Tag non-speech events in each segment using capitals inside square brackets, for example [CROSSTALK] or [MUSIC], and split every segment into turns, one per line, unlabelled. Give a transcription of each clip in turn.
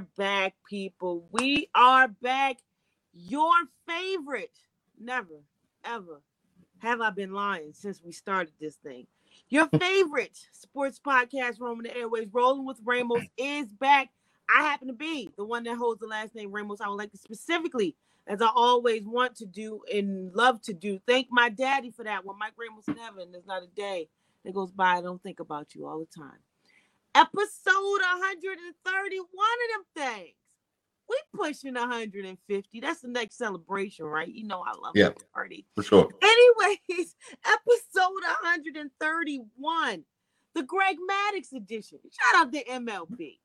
We're back, people. We are back. Your favorite. Never, ever have I been lying since we started this thing. Your [LAUGHS] favorite sports podcast, roaming the airways, rolling with Ramos, is back. I happen to be the one that holds the last name Ramos. I would like to specifically, as I always want to do and love to do, thank my daddy for that. When Mike Ramos in heaven, there's not a day that goes by I don't think about you all the time. Episode 131 of them things. We pushing 150. That's the next celebration, right? You know I love
Yeah.
the party.
for sure.
Anyways, [LAUGHS] episode 131, the Greg Maddux edition. Shout out to MLB.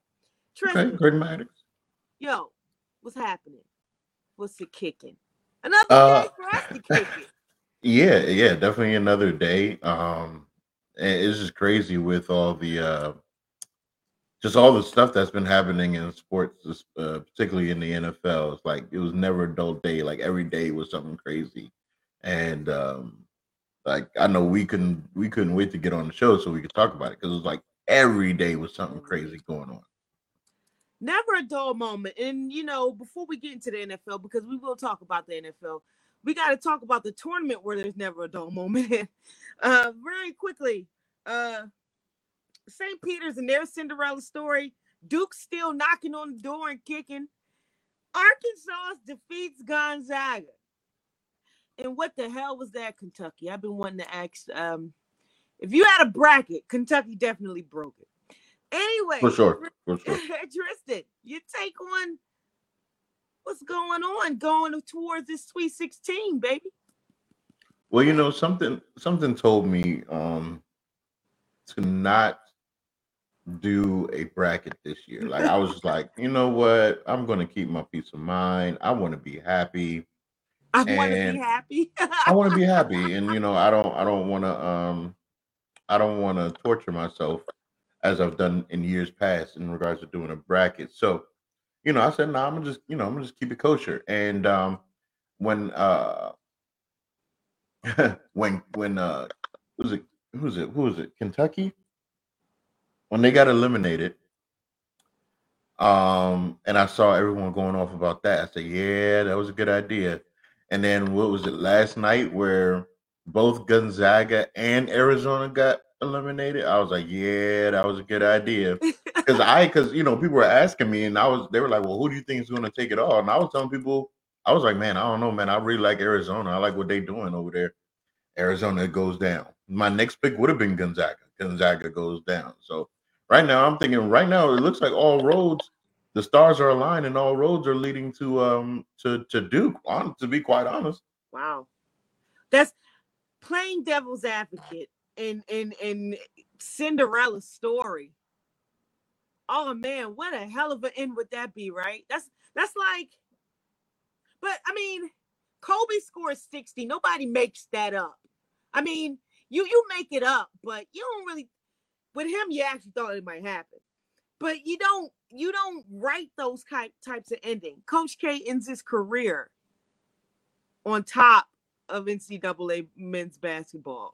Okay, Greg Maddux.
yo, what's happening? What's the kicking? Another
Uh,
day for us to kick it. [LAUGHS]
Yeah, yeah, definitely another day. Um, and it's just crazy with all the uh, just all the stuff that's been happening in sports, uh, particularly in the NFL. It's like it was never a dull day. Like every day was something crazy, and um, like I know we couldn't we couldn't wait to get on the show so we could talk about it because it was like every day was something crazy going on.
Never a dull moment. And you know, before we get into the NFL, because we will talk about the NFL, we got to talk about the tournament where there's never a dull moment. [LAUGHS] uh, very quickly, uh, St. Peter's and their Cinderella story. Duke's still knocking on the door and kicking. Arkansas defeats Gonzaga. And what the hell was that, Kentucky? I've been wanting to ask. Um, if you had a bracket, Kentucky definitely broke it. Anyway,
For sure, for sure. [LAUGHS]
Tristan, you take on what's going on going towards this Sweet 16, baby.
Well, you know, something something told me um to not do a bracket this year. [LAUGHS] Like I was just like, you know what? I'm gonna keep my peace of mind. I want to be happy.
I want to be happy.
I want to be [LAUGHS] happy. And you know, I don't I don't wanna um I don't wanna torture myself as I've done in years past in regards to doing a bracket. So, you know, I said, no, I'm gonna just, you know, I'm gonna just keep it kosher. And um when uh [LAUGHS] when when uh who's it who's it Who is it Kentucky when they got eliminated um and I saw everyone going off about that I said yeah that was a good idea. And then what was it last night where both Gonzaga and Arizona got eliminated? I was like yeah that was a good idea. [LAUGHS] Because I because you know people were asking me and I was they were like well who do you think is going to take it all? And I was telling people I was like man I don't know man. I really like Arizona. I like what they're doing over there. Arizona goes down. My next pick would have been Gonzaga. Gonzaga goes down. So right now, I'm thinking. Right now, it looks like all roads, the stars are aligned, and all roads are leading to um to to Duke. On to be quite honest,
wow. That's playing devil's advocate in in in Cinderella's story. Oh man, what a hell of an end would that be, right? That's that's like but I mean, Kobe scores 60. Nobody makes that up. I mean, you you make it up, but you don't really with him you actually thought it might happen. But you don't you don't write those type types of ending. Coach K ends his career on top of NCAA men's basketball.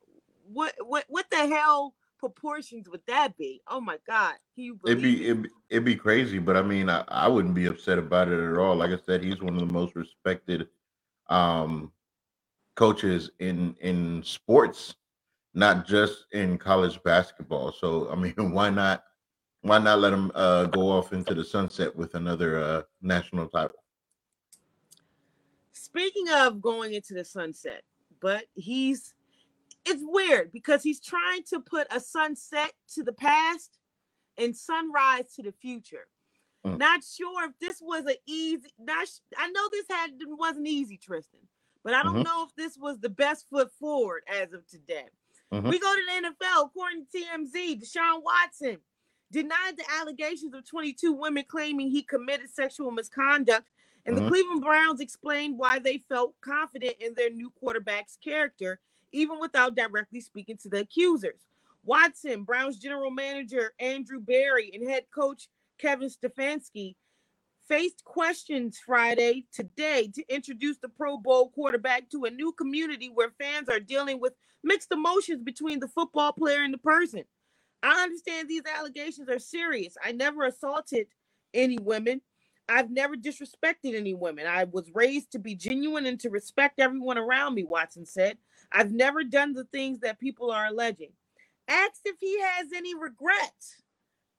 What what what the hell proportions would that be? Oh my god.
It'd be
it?
it'd, be- it'd be crazy. But I mean, I, I wouldn't be upset about it at all. Like I said, he's one of the most respected um coaches in in sports, not just in college basketball. So I mean, [LAUGHS] why not? Why not let him uh, go off into the sunset with another uh, national title?
Speaking of going into the sunset, but he's it's weird because he's trying to put a sunset to the past and sunrise to the future.
Mm.
Not sure if this was an easy. Not sh- I know this had wasn't easy, Tristan, but I don't
Mhm.
know if this was the best foot forward as of today.
Mhm.
We go to the NFL. According to TMZ, Deshaun Watson denied the allegations of 22 women claiming he committed sexual misconduct, and the
Mhm.
Cleveland Browns explained why they felt confident in their new quarterback's character, even without directly speaking to the accusers. Watson, Browns general manager Andrew Berry, and head coach Kevin Stefanski faced questions Friday today to introduce the Pro Bowl quarterback to a new community where fans are dealing with mixed emotions between the football player and the person. I understand these allegations are serious. I never assaulted any women. I've never disrespected any women. I was raised to be genuine and to respect everyone around me, Watson said. I've never done the things that people are alleging. Asked if he has any regrets.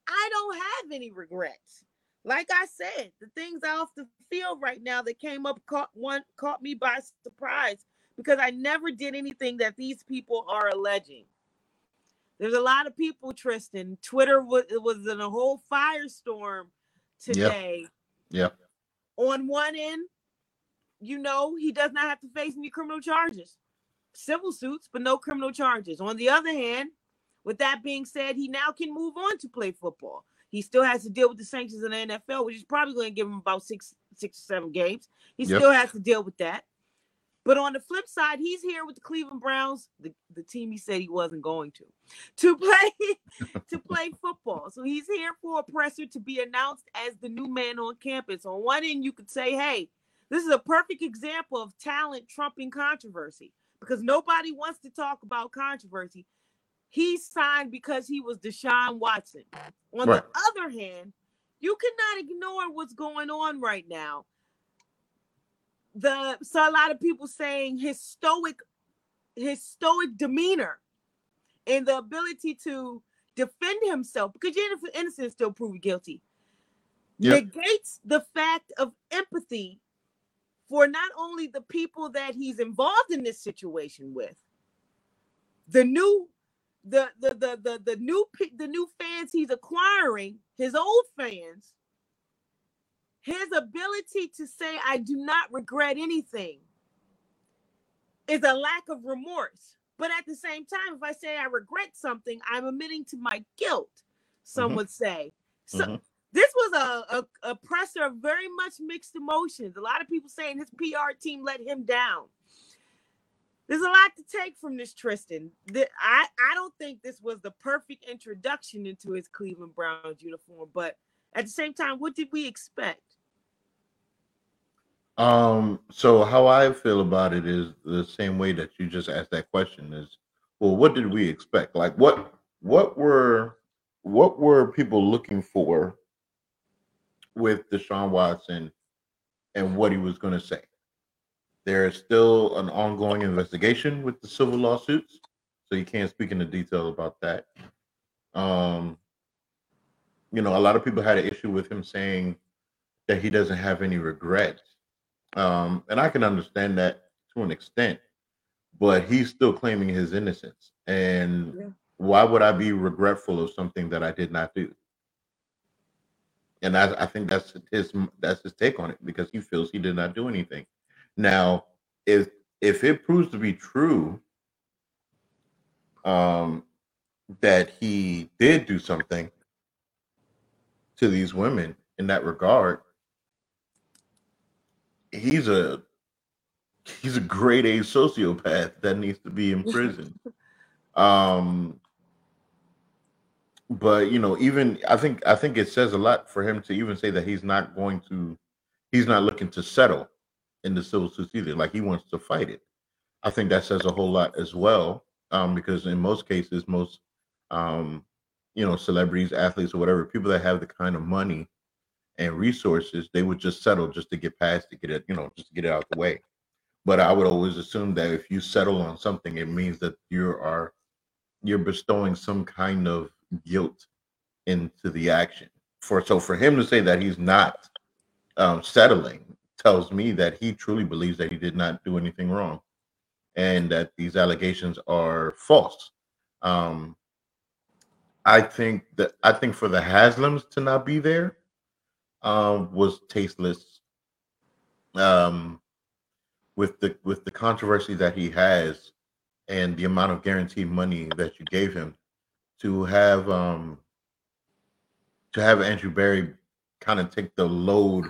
I don't have any regrets. Like I said, the things off the field right now that came up caught one caught me by surprise because I never did anything that these people are alleging. There's a lot of people, Tristan. Twitter was, was in a whole firestorm today.
Yep.
On one end, you know, he does not have to face any criminal charges, civil suits, but no criminal charges. On the other hand, with that being said, he now can move on to play football. He still has to deal with the sanctions in the NFL, which is probably going to give him about six, six or seven games. He yep. still has to deal with that. But on the flip side, he's here with the Cleveland Browns, the, the team he said he wasn't going to, [LAUGHS] to play to [LAUGHS] play football. So he's here for a presser to be announced as the new man on campus. On one end, you could say, hey, this is a perfect example of talent trumping controversy because nobody wants to talk about controversy. He signed because he was Deshaun Watson. On right. the other hand, you cannot ignore what's going on right now the so a lot of people saying his stoic his stoic demeanor and the ability to defend himself because you're innocent still proven guilty yep. negates the fact of empathy for not only the people that he's involved in this situation with the new the the the the, the new the new fans he's acquiring his old fans his ability to say, I do not regret anything, is a lack of remorse. But at the same time, if I say I regret something, I'm admitting to my guilt, some mm-hmm. would say. So mm-hmm. this was a, a, a presser of very much mixed emotions. A lot of people saying his PR team let him down. There's a lot to take from this, Tristan. The, I, I don't think this was the perfect introduction into his Cleveland Browns uniform, but at the same time, what did we expect?
Um, so how I feel about it is the same way that you just asked that question is, well, what did we expect? Like what what were what were people looking for with Deshaun Watson and what he was going to say? There is still an ongoing investigation with the civil lawsuits, so you can't speak into detail about that. Um, you know, a lot of people had an issue with him saying that he doesn't have any regrets um, and I can understand that to an extent, but he's still claiming his innocence. And yeah. why would I be regretful of something that I did not do? And I, I think that's his that's his take on it because he feels he did not do anything. Now, if if it proves to be true, um, that he did do something to these women in that regard, he's a he's a grade A sociopath that needs to be in [LAUGHS] prison. um but you know, even I think I think it says a lot for him to even say that he's not going to he's not looking to settle in the civil suits either. Like he wants to fight it. I think that says a whole lot as well. Um, because in most cases, most um, you know, celebrities, athletes, or whatever, people that have the kind of money and resources, they would just settle just to get past to get it, you know, just to get it out the way. But I would always assume that if you settle on something, it means that you are you're bestowing some kind of guilt into the action. For so for him to say that he's not um, settling tells me that he truly believes that he did not do anything wrong, and that these allegations are false. Um, I think that I think for the Haslams to not be there um, was tasteless. Um, with the with the controversy that he has and the amount of guaranteed money that you gave him to have um to have Andrew Berry kind of take the load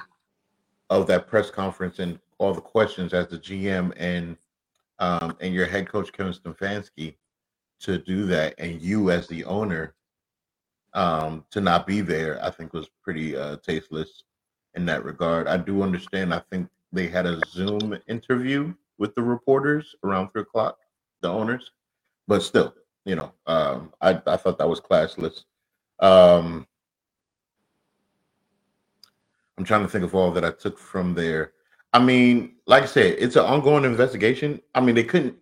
of that press conference and all the questions as the GM and um and your head coach Kevin Stefanski to do that and you as the owner um, to not be there, I think was pretty uh, tasteless in that regard. I do understand. I think they had a Zoom interview with the reporters around three o'clock, the owners, but still, you know, um, I, I thought that was classless. Um, I'm trying to think of all that I took from there. I mean, like I said, it's an ongoing investigation. I mean, they couldn't.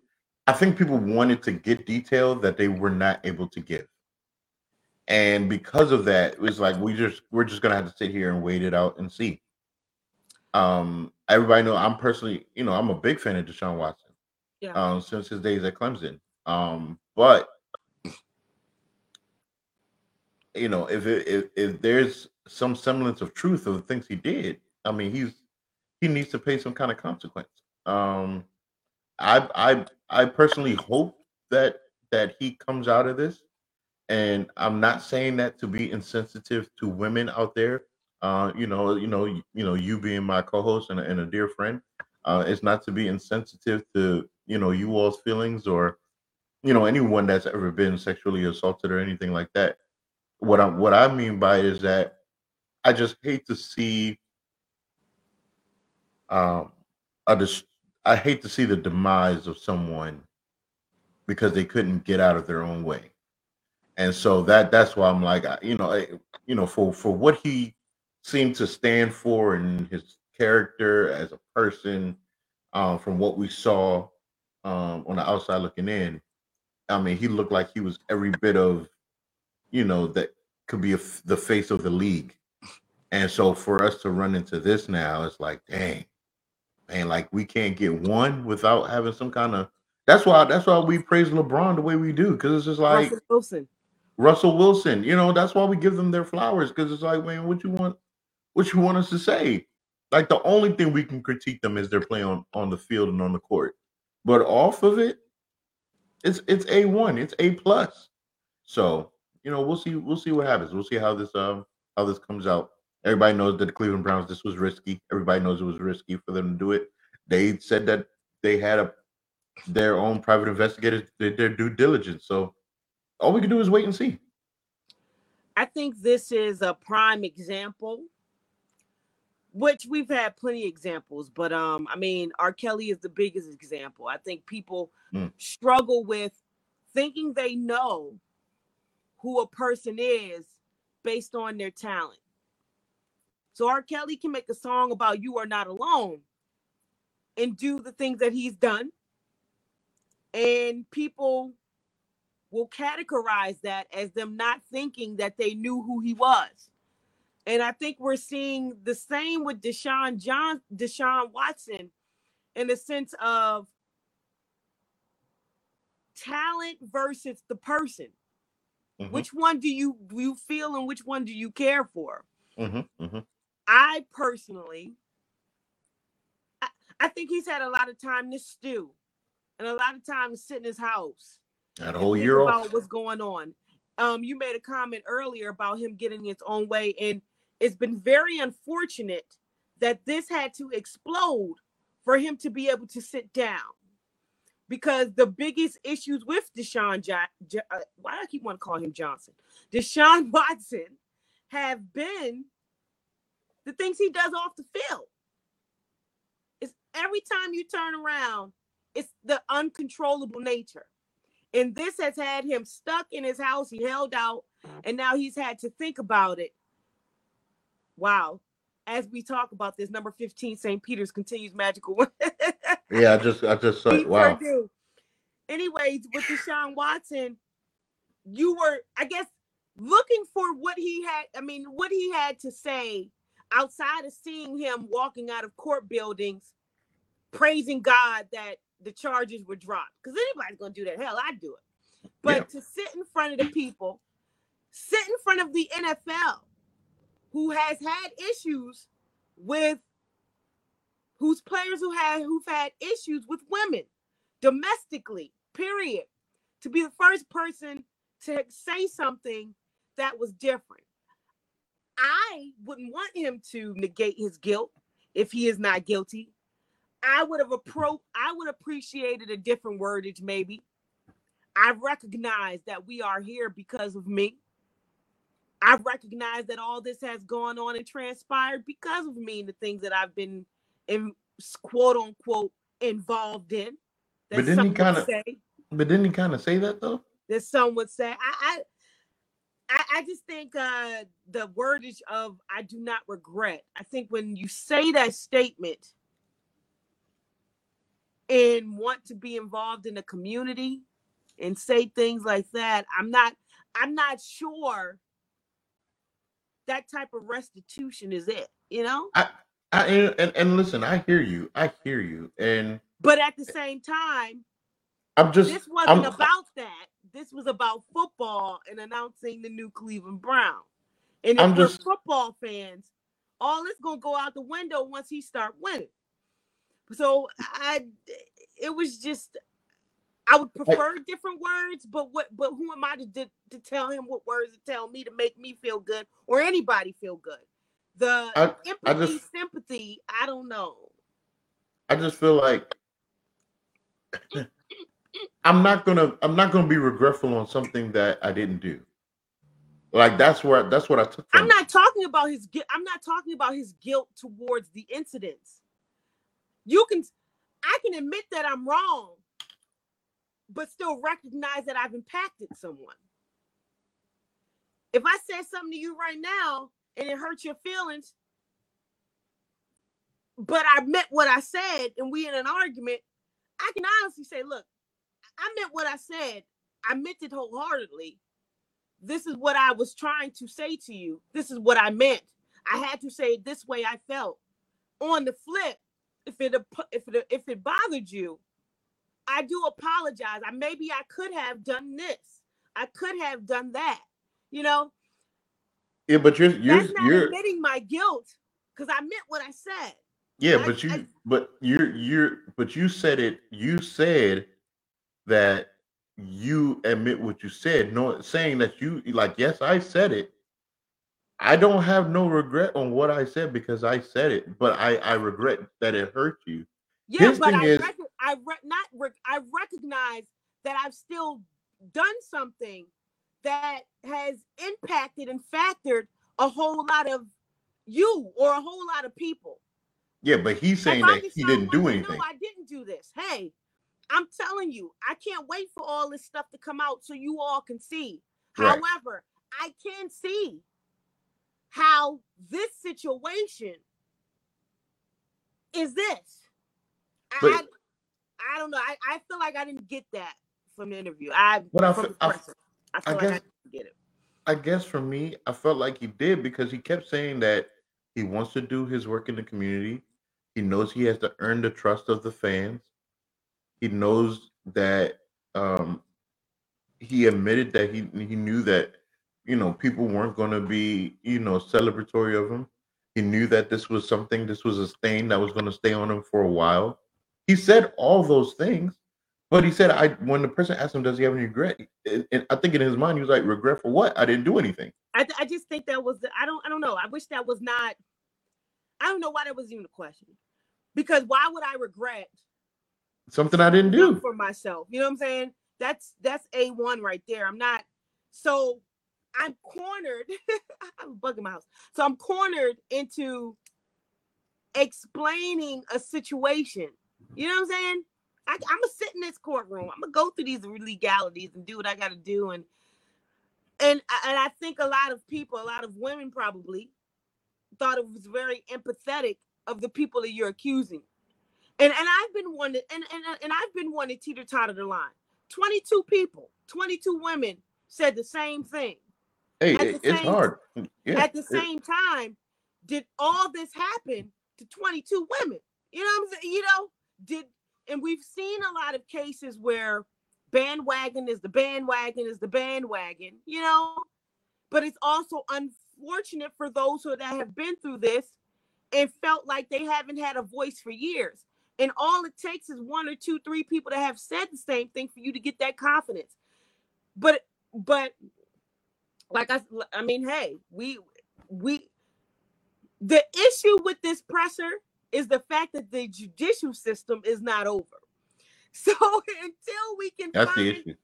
I think people wanted to get detail that they were not able to give, and because of that, it was like we just we're just gonna have to sit here and wait it out and see. Um, everybody know I'm personally, you know, I'm a big fan of Deshaun Watson.
Yeah.
Um, since his days at Clemson. Um, but you know, if it, if if there's some semblance of truth of the things he did, I mean, he's he needs to pay some kind of consequence. Um, I I I personally hope that that he comes out of this, and I'm not saying that to be insensitive to women out there. Uh, you know, you know, you, know, you being my co-host and a, and a dear friend, uh, it's not to be insensitive to you know you all's feelings or you know anyone that's ever been sexually assaulted or anything like that what I what I mean by it is that I just hate to see um I just I hate to see the demise of someone because they couldn't get out of their own way. And so that that's why I'm like you know I, you know for for what he seemed to stand for and his character as a person um from what we saw um on the outside looking in I mean he looked like he was every bit of you know, that could be a, the face of the league. And so for us to run into this now, it's like, dang, man, like we can't get one without having some kind of. That's why. That's why we praise LeBron the way we do, because it's just like
Russell Wilson.
Russell Wilson. You know, that's why we give them their flowers, because it's like, man, what you want? What you want us to say? Like the only thing we can critique them is their play on on the field and on the court, but off of it, it's it's a one, it's a plus. So you know, we'll see. We'll see what happens. We'll see how this um how this comes out. Everybody knows that the Cleveland Browns this was risky. Everybody knows it was risky for them to do it. They said that they had a their own private investigators did their due diligence. So all we can do is wait and see.
I think this is a prime example, which we've had plenty of examples, but um, I mean, R. Kelly is the biggest example. I think people
Mm.
struggle with thinking they know who a person is based on their talent. So R. Kelly can make a song about you are not alone and do the things that he's done. And people will categorize that as them not thinking that they knew who he was. And I think we're seeing the same with Deshaun John Deshaun Watson in the sense of talent versus the person.
Mhm,
Which one do you do you feel and which one do you care for?
mhm, mhm.
I personally, I, I think he's had a lot of time to stew and a lot of time to sit in his house And
whole year
about
off.
what's going on. Um, you made a comment earlier about him getting his own way, and it's been very unfortunate that this had to explode for him to be able to sit down. Because the biggest issues with Deshaun, jo- Jo- uh, why do I keep wanting to call him Johnson? Deshaun [LAUGHS] Watson have been the things he does off the field. It's every time you turn around, it's the uncontrollable nature. And this has had him stuck in his house. He held out, mm-hmm. and now he's had to think about it. Wow. As we talk about this, number 15, St. Peter's continues magical. [LAUGHS]
Yeah, I just I just saw it. Wow.
Purdue. Anyways, with Deshaun Watson, you were, I guess, looking for what he had. I mean, what he had to say outside of seeing him walking out of court buildings, praising God that the charges were dropped. Because anybody's gonna do that. Hell, I'd do it. But
Yeah.
to sit in front of the people, sit in front of the NFL, who has had issues with whose players who had who've had issues with women domestically, period. To be the first person to say something that was different. I wouldn't want him to negate his guilt if he is not guilty. I would have appro I would appreciated a different wordage, maybe. I recognize that we are here because of me. I recognize that all this has gone on and transpired because of me and the things that I've been in quote unquote involved in. That
But didn't he kinda-
say
But didn't he kind of say that though?
that some would say I I I, I just think uh, the wordage of "I do not regret." I think when you say that statement and want to be involved in the community and say things like that, I'm not. I'm not sure that type of restitution is it. You know.
I, I and, and listen, I hear you. I hear you, and
but at the same time,
I'm just.
this wasn't
I'm,
about that. This was about football and announcing the new Cleveland Brown. And if
I'm just-
football fans, all this gonna go out the window once he start winning. So I, it was just, I would prefer different words, but what, but who am I to to, to tell him what words to tell me to make me feel good or anybody feel good? The
I- I
empathy,
just-
sympathy, I don't know.
I just feel like I'm not gonna I'm not gonna be regretful on something that I didn't do. Like that's where that's what I took.
I'm not talking about his. I'm not talking about his guilt towards the incidents. You can, I can admit that I'm wrong, but still recognize that I've impacted someone. If I said something to you right now and it hurts your feelings, but I meant what I said and we in an argument, I can honestly say, look, I meant what I said. I meant it wholeheartedly this is what I was trying to say to you. This is what I meant. I had to say it this way I felt. On the flip, if it if it if it bothered you, I do apologize. I maybe I could have done this. I could have done that. You know,
yeah, but you're you're
that's not
you're
admitting my guilt because I meant what I said.
yeah,
I-
but you
I-
but you're you're but you said it. You said that you admit what you said. No, saying that you like yes, I said it. I don't have no regret on what I said because I said it, but I I regret that it hurt you.
Yeah,
His
but I
is-
rec- I re- not rec- I recognize that I've still done something that has impacted and factored a whole lot of you or a whole lot of people.
Yeah, but he's saying that he didn't do anything.
No, I didn't do this. Hey, I'm telling you, I can't wait for all this stuff to come out so you all can see.
Right.
However, I can see how this situation is this.
But-
I, I don't know. I, I feel like I didn't get that from the interview. I,
But I
from
fe-
the
I-
I feel
I
like I
guess-
didn't get it.
I guess for me, I felt like he did because he kept saying that he wants to do his work in the community. He knows he has to earn the trust of the fans. He knows that um, he admitted that he he knew that you know people weren't going to be you know celebratory of him. He knew that this was something, this was a stain that was going to stay on him for a while. He said all those things, but he said, "I." When the person asked him, "Does he have any regret?" And, I think in his mind, he was like, "Regret for what? I didn't do anything."
I, th- I just think that was the, I don't I don't know. I wish that was not. I don't know why that was even a question. Because why would I regret
Something I didn't do.
for myself? You know what I'm saying? That's that's a one right there. I'm not so I'm cornered. [LAUGHS] I'm bugging my house. So I'm cornered into explaining a situation. You know what I'm saying? I, I'm gonna sit in this courtroom. I'm gonna go through these legalities and do what I got to do. And and and I think a lot of people, a lot of women probably thought it was very empathetic of the people that you're accusing. And and I've been one that, and, and and I've been one teeter totter the line. 22 people, 22 women said the same thing.
Hey, it- it's
same-
hard. Mm, yeah.
At the
it-
same time, did all this happen to 22 women? You know what I'm saying? You know, did and we've seen a lot of cases where bandwagon is the bandwagon is the bandwagon, you know, but it's also unfortunate for those who that have been through this and felt like they haven't had a voice for years. And all it takes is one or two, three people that have said the same thing for you to get that confidence. But but like I I mean, hey, we we the issue with this presser is the fact that the judicial system is not over. [LAUGHS] So until we can
That's the
find
issue.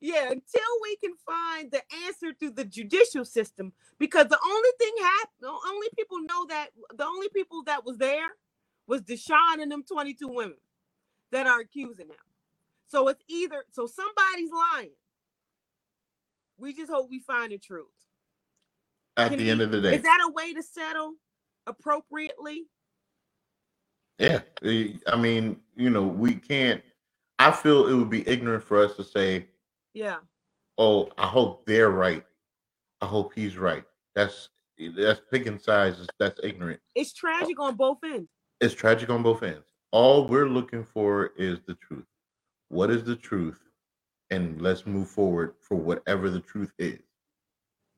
yeah, until we can find the answer through the judicial system, because the only thing happened, the only people know that the only people that was there was Deshaun and them 22 women that are accusing him. So it's either so somebody's lying. We just hope we find the truth.
At
Can
the
he-
end of the day,
Is that a way to settle appropriately?
yeah. I mean, you know, we can't. I feel it would be ignorant for us to say,
Yeah.
"Oh, I hope they're right. I hope he's right." That's that's picking sides. That's ignorant.
It's tragic on both ends.
It's tragic on both ends. All we're looking for is the truth. What is the truth? And let's move forward for whatever the truth is.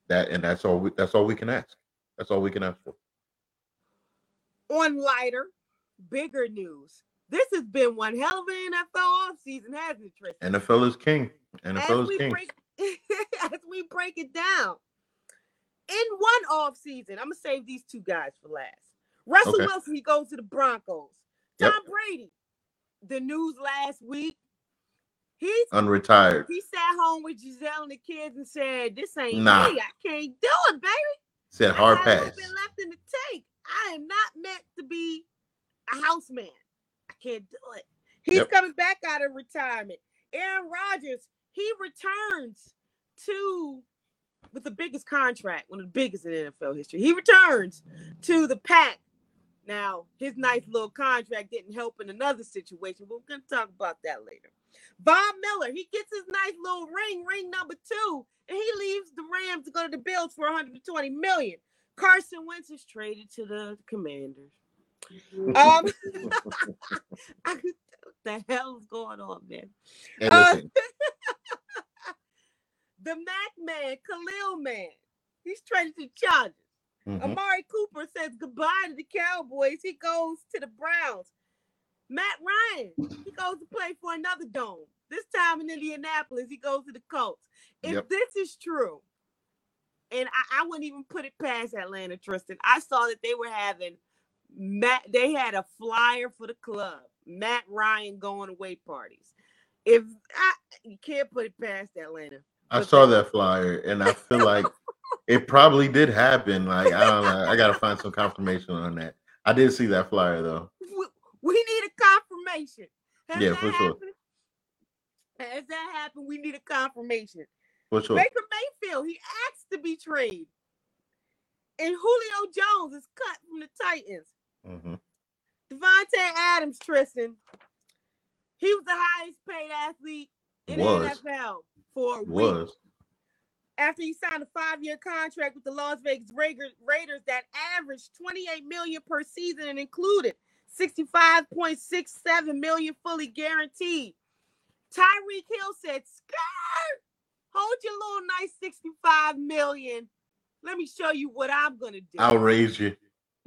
That and that's all. We, that's all we can ask. That's all we can ask for.
On lighter, bigger news. This has been one hell of an NFL offseason, hasn't it, Tristan?
NFL is king. NFL
as
is king.
break [LAUGHS] as we break it down. In one off season, I'm gonna save these two guys for last. Russell
Okay.
Wilson, he goes to the Broncos.
Yep.
Tom Brady, the news last week. He's
Unretired.
he sat home with Gisele and the kids and said, "This ain't
Nah.
me. I can't do it, baby.
Said
I
hard
little
pass.
bit left in the tank. I am not meant to be a houseman. I can't do it. He's
Yep.
coming back out of retirement. Aaron Rodgers, he returns to with the biggest contract, one of the biggest in NFL history. He returns to the pack. Now, his nice little contract didn't help in another situation, but we're gonna talk about that later. Von Miller, he gets his nice little ring, ring number two, and he leaves the Rams to go to the Bills for 120 million. Carson Wentz is traded to the Commanders. Um, [LAUGHS] I, what the hell is going on, man? Uh, [LAUGHS] The Mack man, Khalil man, he's traded to Chargers.
mhm.
Amari Cooper says goodbye to the Cowboys. He goes to the Browns. Matt Ryan, he goes to play for another dome. This time in Indianapolis, he goes to the Colts. If
Yep.
this is true, and I, I wouldn't even put it past Atlanta, Tristan. I saw that they were having Matt, they had a flyer for the club. Matt Ryan going away parties. If I you can't put it past Atlanta.
I saw
that-
that flyer and I feel like it probably did happen. Like I don't know. I gotta find some confirmation on that. I did see that flyer though. [LAUGHS]
we, need a confirmation. Has
Yeah,
that
for sure.
happened? Has that happened? We need a confirmation.
For sure.
Baker Mayfield, he asked to be traded. And Julio Jones is cut from the Titans.
Mhm.
Davante Adams, Tristan. He was the highest paid athlete in
Was.
the NFL for a week. After he signed a five-year contract with the Las Vegas Raiders that averaged 28 million per season and included 65.67 million fully guaranteed. Tyreek Hill said, Skirt, hold your little nice 65 million. Let me show you what I'm gonna do.
I'll raise you.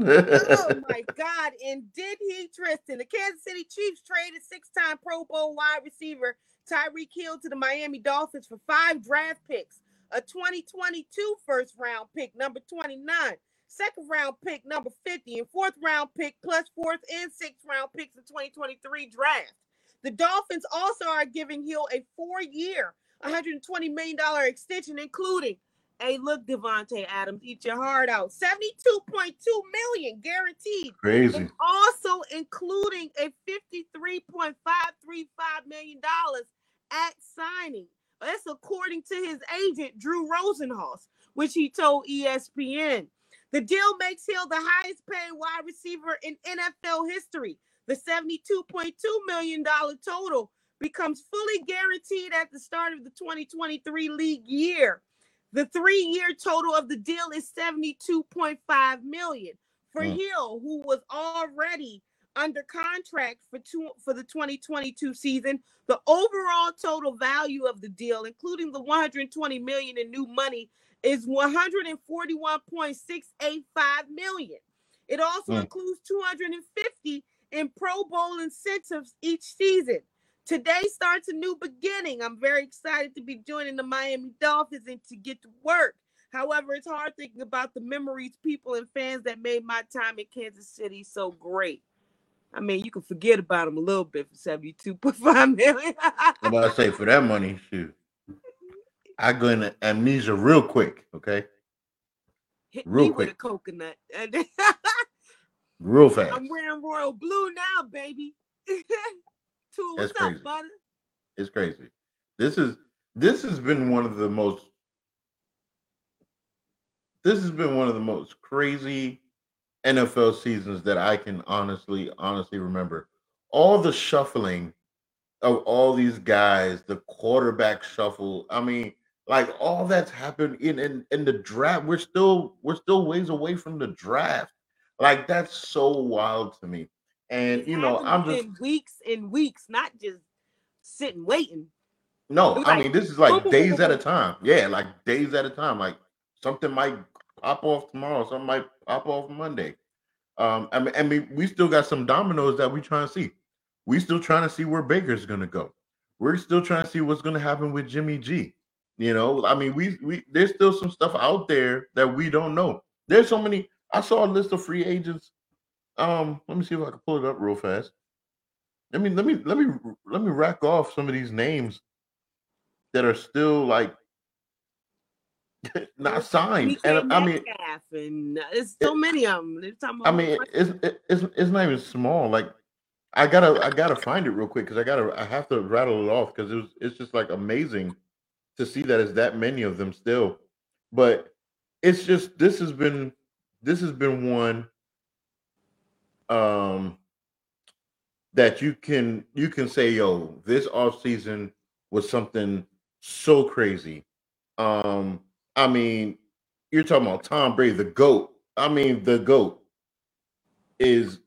oh [LAUGHS] my God. And did he, Tristan? The Kansas City Chiefs traded six time Pro Bowl wide receiver Tyreek Hill to the Miami Dolphins for five draft picks a 2022 first round pick, number 29, second round pick, number 50, and fourth round pick, plus fourth and sixth round picks in 2023 draft. The Dolphins also are giving Hill a four year, $120 million extension, including Hey, look, Davante Adams, eat your heart out. 72.2 million guaranteed.
Crazy.
And also including a $53.535 million at signing. That's according to his agent, Drew Rosenhaus, which he told ESPN. The deal makes Hill the highest paid wide receiver in NFL history. The $72.2 million total becomes fully guaranteed at the start of the 2023 league year. The three-year total of the deal is 72.5 million for
Mm.
Hill, who was already under contract for two, for the 2022 season. The overall total value of the deal, including the 120 million in new money, is 141.685 million. It also
Mm.
includes 250 in Pro Bowl incentives each season. Today starts a new beginning. I'm very excited to be joining the Miami Dolphins and to get to work. However, it's hard thinking about the memories, people, and fans that made my time in Kansas City so great. I mean, you can forget about them a little bit for 72.5 million.
I'm about to say for that money, shoot. I go into amnesia real quick, okay?
Hit
Real
me with a
quick.
coconut. [LAUGHS]
Real fast.
I'm wearing royal blue now, baby. [LAUGHS] Tool,
That's
what's up,
crazy.
butter?
It's crazy. This is this has been one of the most this has been one of the most crazy NFL seasons that I can honestly, honestly remember. All the shuffling of all these guys, the quarterback shuffle. I mean, like all that's happened in in, in the draft. We're still we're still ways away from the draft. Like that's so wild to me. And you know, I'm just
weeks and weeks, not just sitting waiting.
no, I
like,
mean this is like days at a time. Yeah, like days at a time. Like something might pop off tomorrow, something might pop off Monday. Um, I mean, I mean, we still got some dominoes that we trying to see. We still trying to see where Baker's gonna go. We're still trying to see what's gonna happen with Jimmy G. You know, I mean, we we there's still some stuff out there that we don't know. There's so many. I saw a list of free agents. Um, let me see if I can pull it up real fast. Let me let me let me let me rack off some of these names that are still like [LAUGHS] not signed. And I mean,
and uh, there's so many of them. They're talking
I mean, it's it's it's not even small. Like I gotta I gotta find it real quick because I gotta I have to rattle it off because it was it's just like amazing to see that it's that many of them still. But it's just this has been this has been one um that you can you can say yo this off season was something so crazy. Um I mean you're talking about Tom Brady the goat. I mean the goat is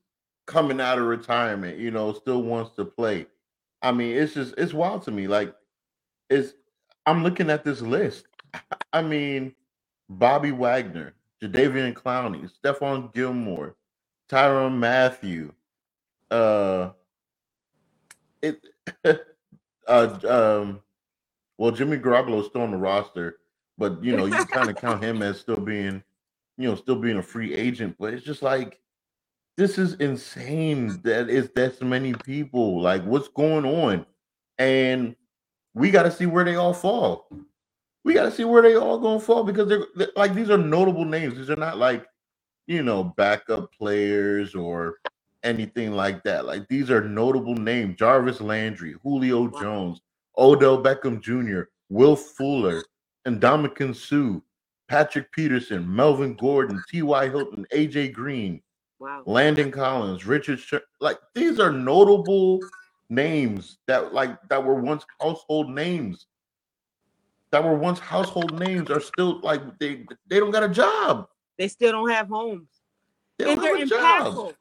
coming out of retirement, you know, still wants to play. I mean, it's just it's wild to me. Like it's I'm looking at this list. [LAUGHS] I mean, Bobby Wagner, Jadeveon Clowney, Stephon Gilmore, Tyrann Mathieu, uh it [LAUGHS] uh um well Jimmy Garoppolo is still on the roster, but you know, you kind of count him as still being, you know, still being a free agent, but it's just like this is insane that it's that many people. Like, what's going on? And we got to see where they all fall. We got to see where they all gonna fall because they're, they're- like these are notable names. These are not like you know backup players or anything like that. Like these are notable names: Jarvis Landry, Julio Jones, Odell Beckham Jr., Will Fuller, and Ndamukong Suh, Patrick Peterson, Melvin Gordon, T.Y. Hilton, AJ Green.
wow.
Landon Collins, Richard, Sher- like these are notable names that like that were once household names. That were once household names are still like they they don't got a job.
They still don't have homes.
They
and they're
a job.
impactful.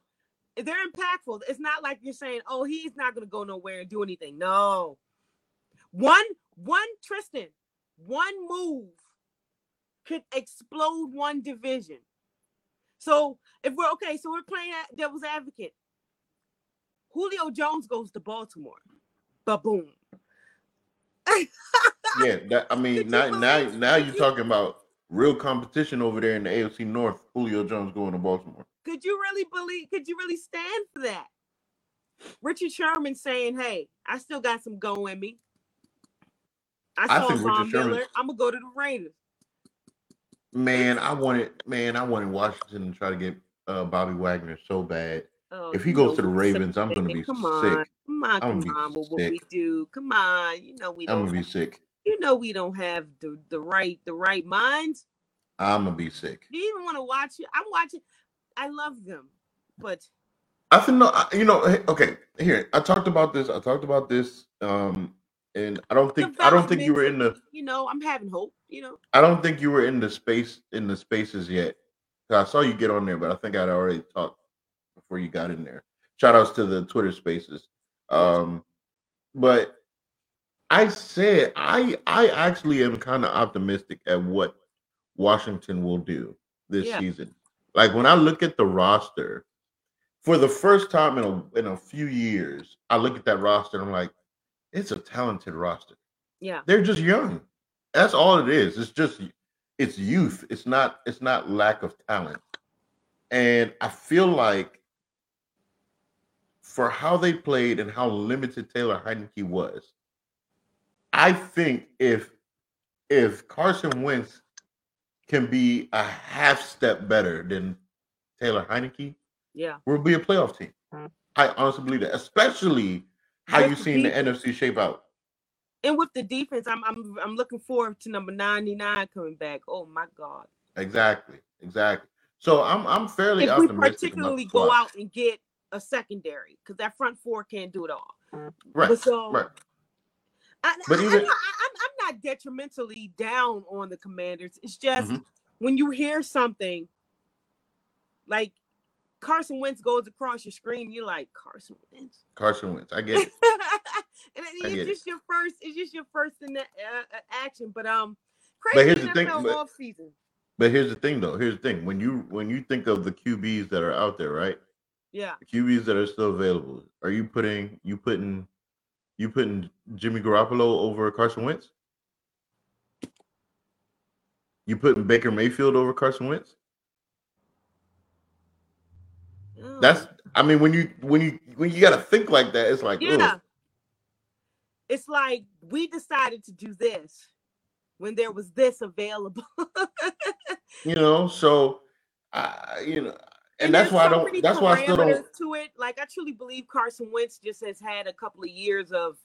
They're impactful. It's not like you're saying, "Oh, he's not going to go nowhere and do anything." No, one, one Tristan, one move could explode one division. So if we're okay, so we're playing devil's advocate. Julio Jones goes to Baltimore. Ba boom. [LAUGHS]
Yeah, that I mean now now now you're talking about real competition over there in the AFC North. Julio Jones going to Baltimore.
Could you really believe? Could you really stand for that? Richard Sherman saying, "Hey, I still got some go in me. I
I
saw
think Richard
Von
Sherman-
Miller. I'm gonna go to the Raiders."
Man, I wanted man, I wanted Washington to try to get uh, Bobby Wagner so bad.
Oh,
If he goes to the Ravens, I'm gonna be
come
sick.
come on,
I'm
come on with what we do. Come on, you know we
I'm gonna be sick.
You know we don't have the the right the right minds.
I'm gonna be sick.
Do you even want to watch it? I'm watching. I love them, but
I think no, you know. Okay, here I talked about this. I talked about this, um, and I don't think I don't think you were in the.
You know, I'm having hope. You know,
I don't think you were in the space in the spaces yet. I saw you get on there, but I think I'd already talked before you got in there. Shout outs to the Twitter spaces. Um, but I said I I actually am kind of optimistic at what Washington will do this
Yeah.
season. Like when I look at the roster, for the first time in a in a few years, I look at that roster and I'm like, it's a talented roster
yeah,
they're just young. That's all it is. It's just it's youth. It's not it's not lack of talent. And I feel like for how they played and how limited Taylor Heinicke was, I think if if Carson Wentz can be a half step better than Taylor Heinicke,
yeah.
we'll be a playoff team. Mm-hmm. I honestly believe that, especially how
With
you
the
seen the. NFC shape out.
And with the defense, I'm I'm I'm looking forward to number 99 coming back. Oh my God.
Exactly, exactly. So I'm I'm fairly
if we
optimistic
particularly go out and get a secondary, because that front four can't do it all.
Right,
But so
right.
I,
But
I,
even-
I'm, not, I, I'm I'm not detrimentally down on the Commanders. It's just
Mhm.
when you hear something like Carson Wentz goes across your screen, you're like Carson Wentz.
Carson Wentz. I get it. [LAUGHS]
and it- it's
get it.
just your first. It's just your first in the uh, uh, action. But um, crazy
But
crazy
here's the thing, but- But here's the thing, though. Here's the thing. When you when you think of the QBs that are out there, right?
Yeah,
The QBs that are still available, are you putting you putting you putting Jimmy Garoppolo over Carson Wentz? You putting Baker Mayfield over Carson Wentz? That's I mean when you when you when you got to think like that, it's like
yeah.
ugh.
It's like we decided to do this when there was this available. [LAUGHS]
you know. So I you know, and, that's why I don't. That's why I still don't.
To it, like I truly believe Carson Wentz just has had a couple of years of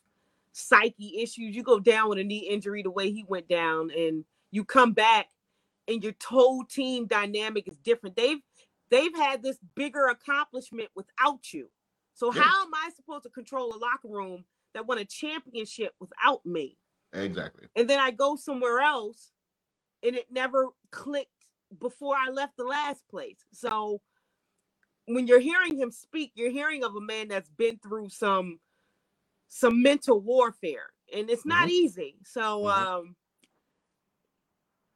psyche issues. You go down with a knee injury the way he went down, and you come back, and your whole team dynamic is different. They've they've had this bigger accomplishment without you. So
Yeah.
how am I supposed to control a locker room that won a championship without me?
Exactly.
and then I go somewhere else and it never clicked before I left the last place. So when you're hearing him speak, you're hearing of a man that's been through some some mental warfare and it's not
Mhm.
easy. So
Mhm.
um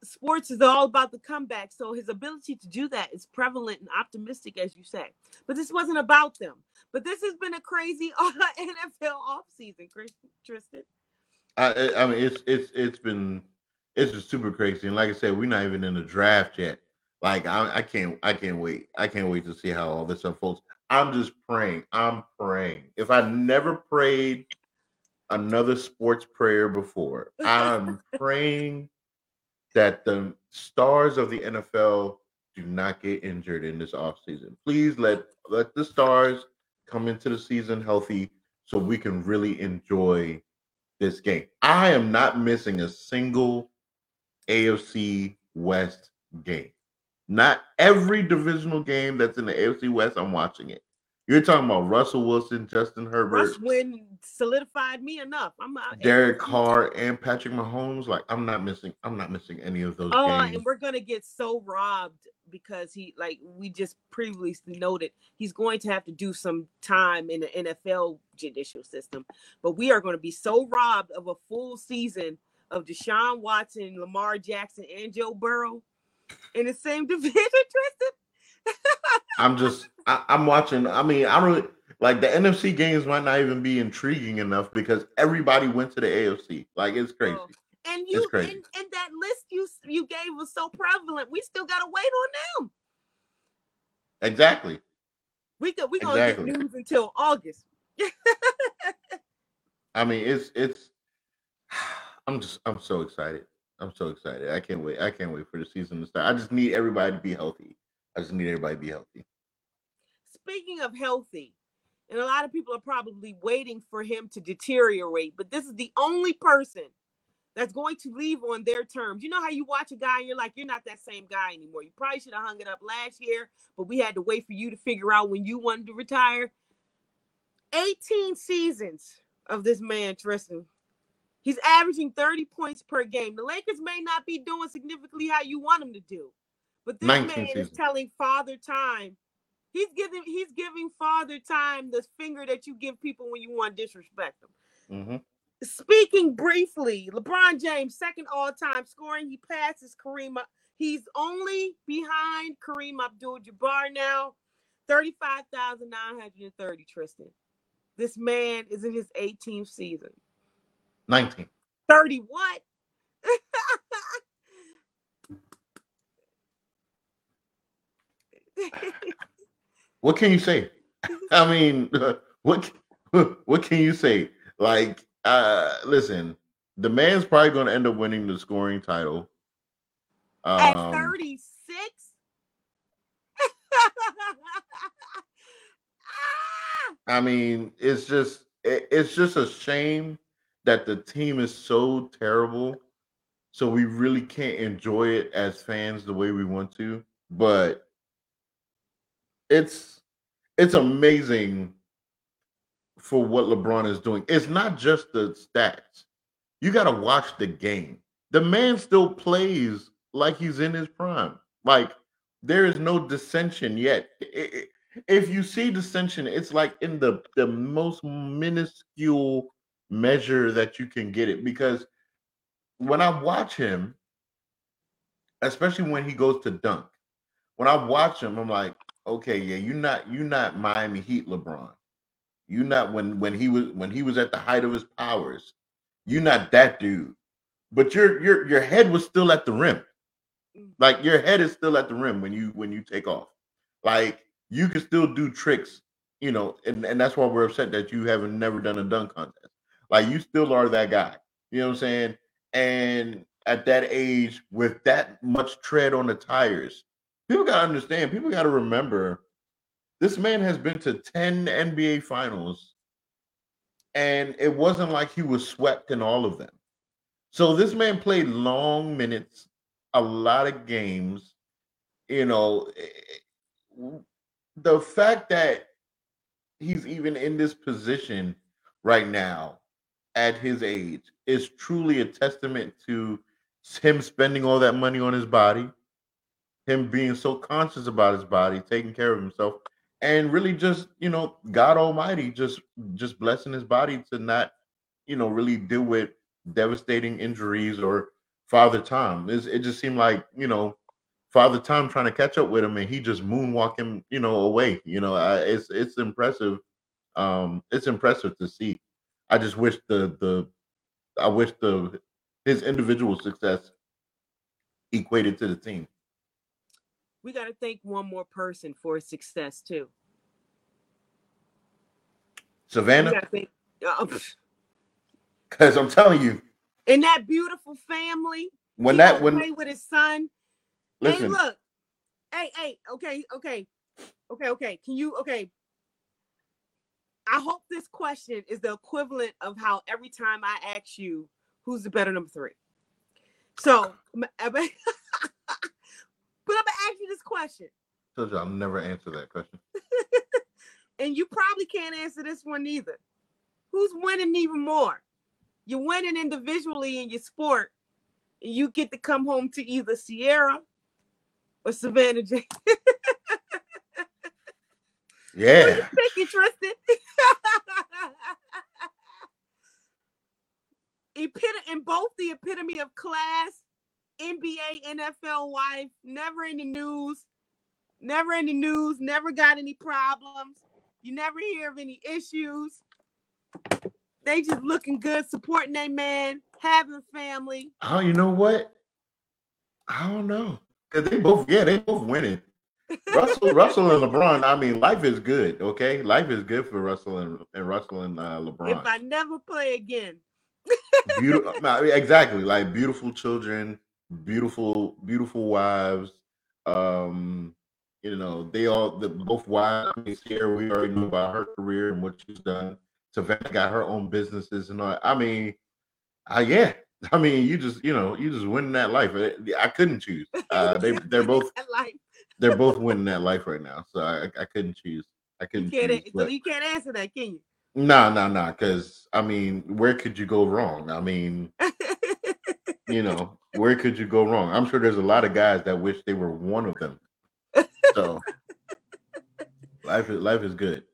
sports is all about the comeback. So his ability to do that is prevalent and optimistic as you say. But this wasn't about them. But this has been a crazy [LAUGHS] NFL offseason, Chris- Tristan.
I I I mean it's it's it's been it's just super crazy. And like I said, we're not even in the draft yet. Like I, I can't I can't wait. I can't wait to see how all this unfolds. I'm just praying. I'm praying. If I never prayed another sports prayer before, I'm [LAUGHS] praying that the stars of the NFL do not get injured in this offseason. Please let let the stars come into the season healthy so we can really enjoy this game. I am not missing a single AFC West game. Not every divisional game that's in the AFC West, I'm watching it. You're talking about Russell Wilson, Justin Herbert,
Russ win solidified me enough. I'm out.
Derek Carr, and Patrick Mahomes. Like I'm not missing. I'm not missing any of those
Oh,
games.
and we're gonna get so robbed because he, like we just previously noted, he's going to have to do some time in the NFL judicial system. But we are going to be so robbed of a full season of Deshaun Watson, Lamar Jackson, and Joe Burrow in the same [LAUGHS] division, Tristan. [LAUGHS]
I'm just. I, I'm watching. I mean, I don't like the NFC games. Might not even be intriguing enough because everybody went to the AFC. Like it's crazy.
Oh, And you
crazy.
and, and that list you you gave was so prevalent. We still gotta wait on them.
Exactly.
We could we gonna
Exactly.
get news until August. [LAUGHS]
I mean, it's it's. [SIGHS] I'm just. I'm so excited. I'm so excited. I can't wait. I can't wait for the season to start. I just need everybody to be healthy. I just need everybody to be healthy.
Speaking of healthy, and a lot of people are probably waiting for him to deteriorate, but this is the only person that's going to leave on their terms. You know how you watch a guy and you're like, you're not that same guy anymore. You probably should have hung it up last year, but we had to wait for you to figure out when you wanted to retire. 18 seasons of this man, Tristan. He's averaging 30 points per game. The Lakers may not be doing significantly how you want them to do, but this
19
man is telling father time. He's giving he's giving father time the finger that you give people when you want to disrespect them.
hmm
Speaking briefly, LeBron James, second all-time scoring. He passes Kareem. He's only behind Kareem Abdul-Jabbar now, 35,930, Tristan. This man is in his 18th season.
19.
30 what?
What can you say? I [LAUGHS] mean, what what can you say? Like, uh listen, the man's probably going to end up winning the scoring title.
At
Um,
36? [LAUGHS]
I mean, it's just it, it's just a shame that the team is so terrible, so we really can't enjoy it as fans the way we want to. But it's it's amazing for what LeBron is doing. It's not just the stats. You got to watch the game. The man still plays like he's in his prime. Like there is no dissension yet. If you see dissension, it's like in the the most minuscule measure that you can get it because when I watch him, especially when he goes to dunk, when I watch him, I'm like, okay, yeah, you're not you're not Miami Heat LeBron. You're not when when he was when he was at the height of his powers. You're not that dude. But your your your head was still at the rim. Mm. Like your head is still at the rim when you when you take off. Like you can still do tricks, you know, and, and that's why we're upset that you haven't never done a dunk contest. Like you still are that guy. You know what I'm saying? And at that age, with that much tread on the tires, people gotta understand, people gotta remember this man has been to 10 NBA finals, and it wasn't like he was swept in all of them. So this man played long minutes, a lot of games. You know, eh, eh, the fact that he's even in this position right now at his age is truly a testament to him spending all that money on his body, him being so conscious about his body, taking care of himself, and really just you know God Almighty just just blessing his body to not you know really deal with devastating injuries or Father Time. It's, it just seemed like you know Father Time trying to catch up with him, and he just moonwalking you know away. You know, I, it's it's impressive. Um, it's impressive to see. I just wish the the I wish the his individual success equated to the team.
We got to thank one more person for his success too.
Savannah. Because uh, [LAUGHS] I'm telling you,
in that beautiful family,
when that when
play with his son. Listen, hey, look, hey, hey, okay, okay, okay, okay. Can you okay? I hope this question is the equivalent of how every time I ask you who's the better number three. So, [LAUGHS] but I'm gonna ask you this question.
Told you I'll never answer that question. [LAUGHS]
and you probably can't answer this one either. Who's winning even more? You're winning individually in your sport, and you get to come home to either Ciara or Savannah J. [LAUGHS]
Yeah.
Thank you, Tristan. [LAUGHS] Epit- in both the epitome of class, NBA, NFL wife, never in the news, never in the news, never got any problems. You never hear of any issues. They just looking good, supporting their man, having family.
Oh, you know what? I don't know. Cause they both, yeah, they both winning. Russell, Russell and LeBron. I mean, life is good. Okay, life is good for Russell and, and Russell and uh, LeBron.
If I never play again,
beautiful, [LAUGHS] exactly like beautiful children, beautiful, beautiful wives. Um, you know, they all the both wives. I mean, Ciara, we already know about her career and what she's done. Savannah got her own businesses and all. I mean, uh, yeah. I mean, you just you know you just [LAUGHS] win that life. I couldn't choose. Uh, they they're both they're both winning that life right now. So I, I couldn't choose. I couldn't.
You
can't,
choose, so you can't answer that, can you?
No, no, no. Because I mean, where could you go wrong? I mean, you know, where could you go wrong? I'm sure there's a lot of guys that wish they were one of them. So life is life is good.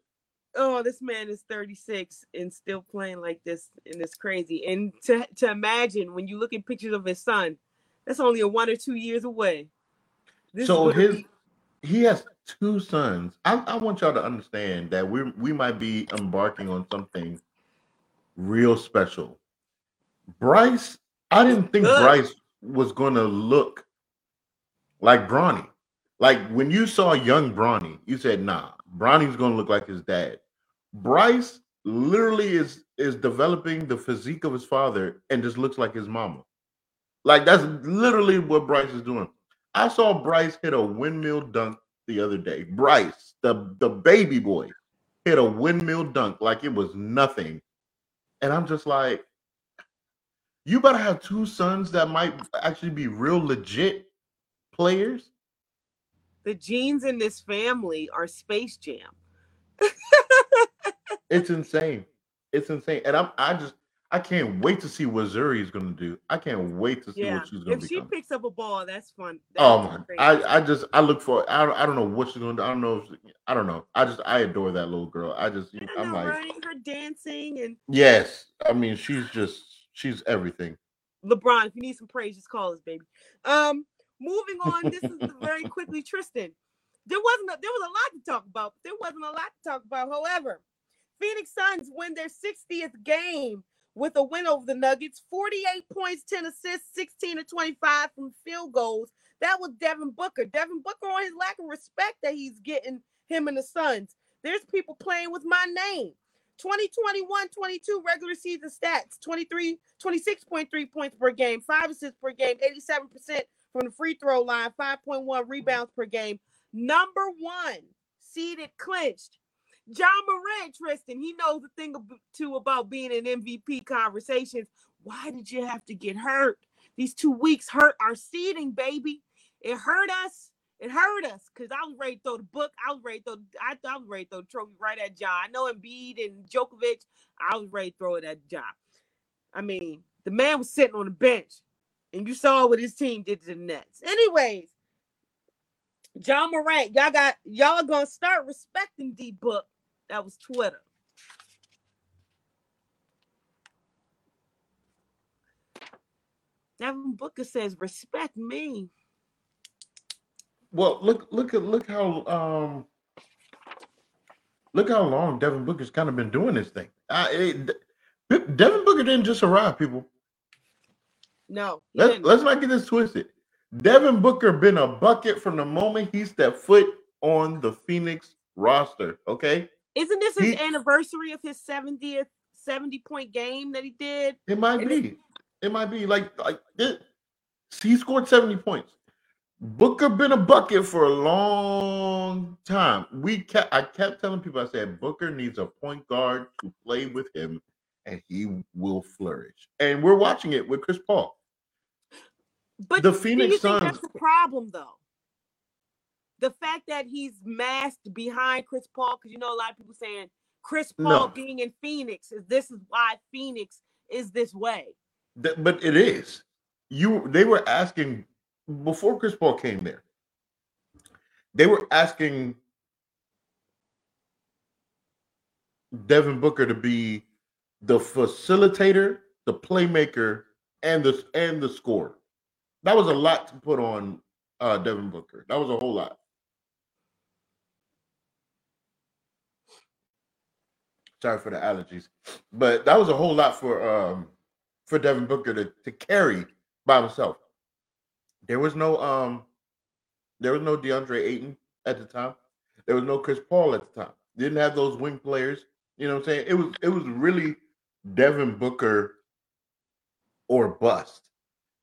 Oh, this man is 36 and still playing like this, and it's crazy. And to to imagine when you look at pictures of his son, that's only a one or two years away.
This so his be- he has two sons. I, I want y'all to understand that we we might be embarking on something real special. Bryce, I didn't think Good. Bryce was gonna look like Bronny. Like when you saw young Bronny, you said, "Nah, Bronny's gonna look like his dad." Bryce literally is is developing the physique of his father and just looks like his mama. Like that's literally what Bryce is doing. I saw Bryce hit a windmill dunk the other day. Bryce, the, the baby boy, hit a windmill dunk like it was nothing. And I'm just like, you better have two sons that might actually be real legit players.
The genes in this family are Space Jam.
it's insane. It's insane. And I'm I just I can't wait to see what Zuri is gonna do. I can't wait to see
Yeah.
what she's gonna
If she
become.
picks up a ball, that's fun. That's
Oh my!
crazy.
I, I just I look for I don't, I don't know what she's gonna do. I don't know. If, I don't know. I just I adore that little girl. I just
I
I'm
know,
like
right? Her dancing and
yes. I mean she's just she's everything.
LeBron, if you need some praise, just call us, baby. Um, moving on. This is very [LAUGHS] quickly, Tristan. There wasn't a, there was a lot to talk about. But there wasn't a lot to talk about. However, Phoenix Suns win their 60th game with a win over the Nuggets. 48 points, 10 assists, 16 to 25 from field goals. That was Devin Booker. Devin Booker on his lack of respect that he's getting him and the Suns. There's people playing with my name. 2021 22 regular season stats 23 26.3 points per game 5 assists per game 87% from the free throw line 5.1 rebounds per game number one seeded clinched Ja Morant, tristan he knows a thing or two about being in mvp conversations why did you have to get hurt these two weeks hurt our seeding baby it hurt us it hurt us because I was ready to throw the book. I was ready to throw. I, I was ready to throw the trophy right at Ja. I know Embiid and Jokic. I was ready to throw it at Ja. I mean, the man was sitting on the bench, and you saw what his team did to the Nets. Anyways, Ja Morant, y'all got y'all gonna start respecting D Book. That was Twitter. Devin Booker says, "Respect me."
Well, look look at look how um look how long Devin Booker's kind of been doing this thing. Uh, it, Devin Booker didn't just arrive, people.
No,
Let's
didn't.
let's not get this twisted. Devin Booker been a bucket from the moment he stepped foot on the Phoenix roster. Okay,
Isn't this his
He-
anniversary of his 70th 70 point game that he did?
it might
And
be. It might be like like it, he scored seventy points. Booker been a bucket for a long time. We kept I kept telling people I said Booker needs a point guard to play with him, and he will flourish. And we're watching it with Chris Paul.
But
The Phoenix Suns-
that's the problem though? The fact that he's masked behind Chris Paul, because you know a lot of people saying Chris Paul
No.
being in Phoenix is this is why Phoenix is this way.
But it is. You they were asking before Chris Paul came there. They were asking Devin Booker to be the facilitator, the playmaker, and the and the scorer. That was a lot to put on uh, Devin Booker. That was a whole lot. Sorry for the allergies, but that was a whole lot for um for Devin Booker to, to carry by himself. There was no um there was no DeAndre Ayton at the time. There was no Chris Paul at the time. Didn't have those wing players. You know what I'm saying? It was it was really Devin Booker or bust.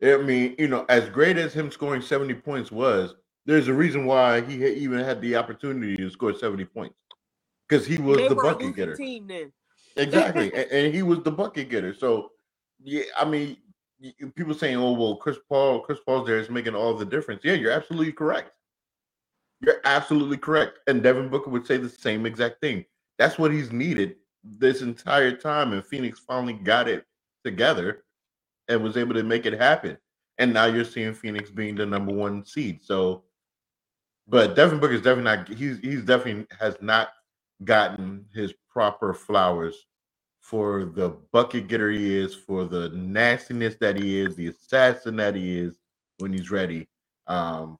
I mean, you know, as great as him scoring 70 points was, there's a reason why he even had the opportunity to score 70 points. Because he was
they
the bucket getter.
team then.
Exactly, [LAUGHS] and, and he was the bucket getter. So, yeah, I mean, people saying, "Oh, well, Chris Paul, Chris Paul's there is making all the difference." Yeah, you're absolutely correct. You're absolutely correct, and Devin Booker would say the same exact thing. That's what he's needed this entire time, and Phoenix finally got it together and was able to make it happen. And now you're seeing Phoenix being the number one seed. So, but Devin Booker is definitely not. He's he's definitely has not gotten his proper flowers for the bucket getter he is, for the nastiness that he is, the assassin that he is when he's ready. Um,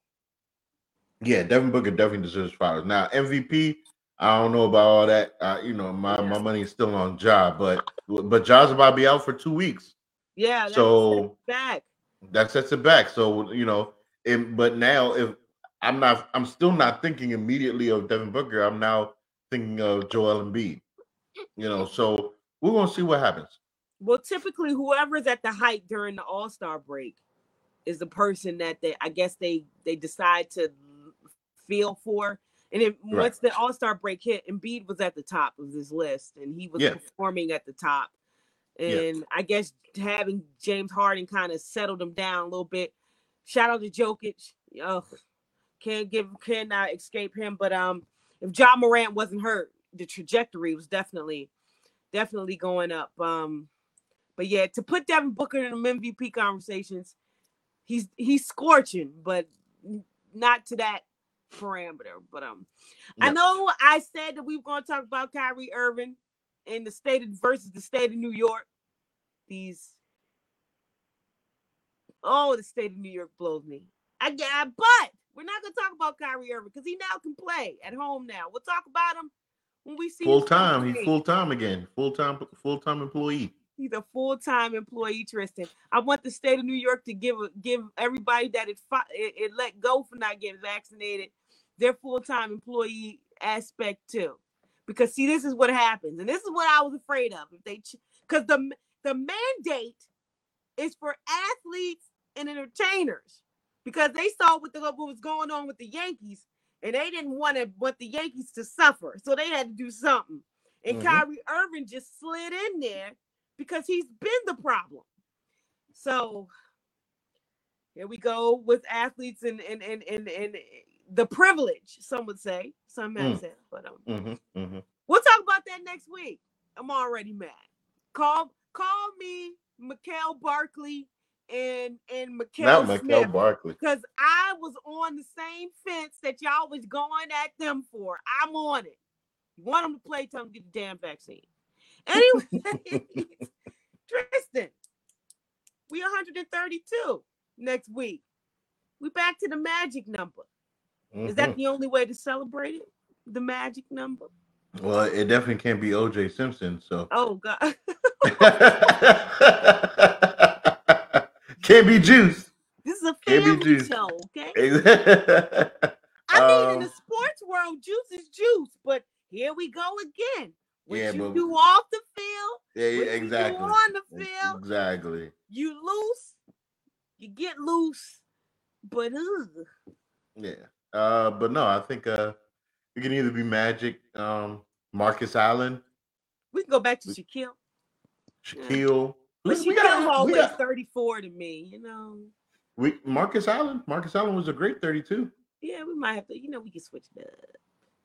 yeah, Devin Booker definitely deserves flowers. Now MVP, I don't know about all that. Uh, you know, my my
Yeah.
money's still on Ja, but but Ja's about to be out for two weeks,
Yeah,
so
back.
that sets it back. So you know, and but now if I'm not, I'm still not thinking immediately of Devin Booker. I'm now thinking of Joel Embiid. You know, so we're gonna see what happens.
Well, typically whoever's at the height during the All Star break is the person that they, I guess they they decide to feel for. And then
Right.
once the All Star break hit, Embiid was at the top of this list, and he was
Yeah.
performing at the top. and
Yeah.
I guess having James Harden kind of settled him down a little bit. Shout out to Jokic. Can't give cannot escape him. But um, if Ja Morant wasn't hurt, the trajectory was definitely definitely going up. Um, but yeah, to put Devin Booker in the MVP conversations, he's he's scorching, but not to that parameter. But um, I know I said that we were going to talk about Kyrie Irving in the state of versus the state of New York. These oh, the state of New York blows me. I get, but we're not going to talk about Kyrie Irving because he now can play at home. Now we'll talk about him when we see
full time. He's full time again. Full time. Full time employee.
He's a full-time employee, Tristan. I want the state of New York to give give everybody that it, it, it let go for not getting vaccinated their full-time employee aspect too. Because see, this is what happens, and this is what I was afraid of. If they, because the the mandate is for athletes and entertainers, because they saw what the what was going on with the Yankees, and they didn't want to want the Yankees to suffer, so they had to do something. And
Mhm.
Kyrie Irving just slid in there because he's been the problem. So here we go with athletes and and and and, and the privilege, some would say, some might
Mm.
say, but um,
Mm-hmm, mm-hmm.
we'll talk about that next week. I'm already mad. Call call me Mikael Barkley and and Mikael
Not Barkley.
because I was on the same fence that y'all was going at them for. I'm on it. You want them to play, tell them to get the damn vaccine. [LAUGHS] Anyway, Tristan, we 132 next week. We back to the magic number. Is that mm-hmm. the only way to celebrate it? The magic number?
Well, it definitely can't be OJ Simpson. So
Oh God. [LAUGHS] [LAUGHS]
can't be juice.
This is a family
juice.
show, okay? [LAUGHS] I mean, in
Um,
the sports world, juice is juice, but here we go again. What
Yeah,
you
but-
do off the field,
yeah,
do
exactly.
on the field,
Exactly.
you loose, you get loose, but ugh.
Yeah. Uh, but no, I think uh, it can either be Magic, um, Marcus Allen,
we can go back to Shaquille.
Shaquille. We- we got- we
always
got-
34 to me, you know.
We Marcus Allen. Marcus Allen was a great 32.
Yeah, we might have to, you know, we can switch it up.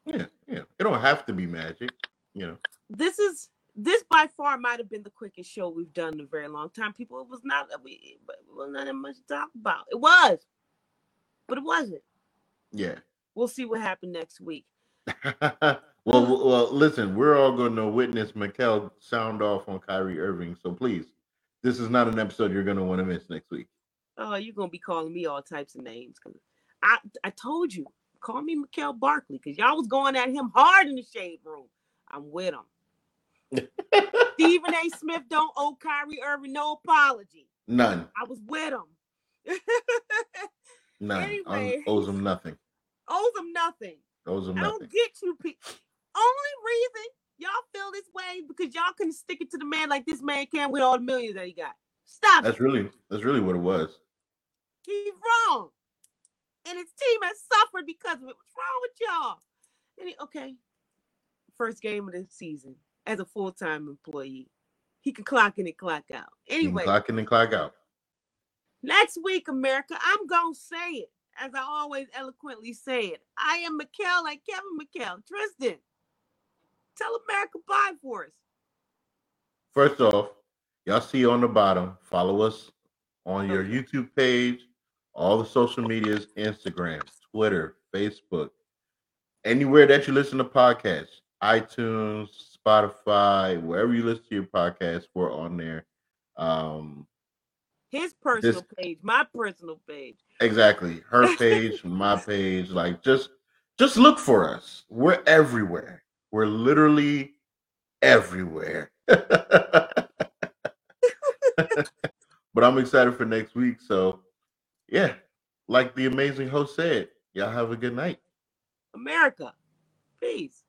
Yeah, yeah. It don't have to be Magic, you know.
This is this by far might have been the quickest show we've done in a very long time. People, it was not we was not that much to talk about. It was, but it wasn't.
Yeah.
We'll see what happened next week. [LAUGHS]
well, well, well, listen, we're all going to witness Mikel sound off on Kyrie Irving. So please, this is not an episode you're going to want to miss next week.
Oh, you're gonna be calling me all types of names I I told you, call me Mikael Barkley because y'all was going at him hard in the shade room. I'm with him. [LAUGHS] Stephen A. Smith don't owe Kyrie Irving no apology.
None,
I was with him. [LAUGHS]
none.
Anyways.
Owes him nothing.
Owes him nothing.
Owes him nothing.
I don't get you. Pe- Only reason y'all feel this way because y'all couldn't stick it to the man like this man can with all the millions that he got. Stop
That's
it.
really, that's really what it was.
He's wrong. And his team has suffered because of it. What's wrong with y'all? Any- okay. First game of the season as a full time employee. He can clock in and clock out. Anyway,
clock in and clock out.
next week, America, I'm going to say it as I always eloquently say it. I am Mikkel like Kevin McKell. Tristan, tell America bye for us.
First off, y'all see on the bottom, follow us on your YouTube page, all the social medias, Instagram, Twitter, Facebook, anywhere that you listen to podcasts, iTunes, Spotify, wherever you listen to your podcast, we're on there. Um,
His personal page, my personal page.
exactly. Her [LAUGHS] page, my page, like just just look for us. We're everywhere. We're literally everywhere. but I'm excited for next week. So, yeah, like the amazing host said, y'all have a good night.
America, peace.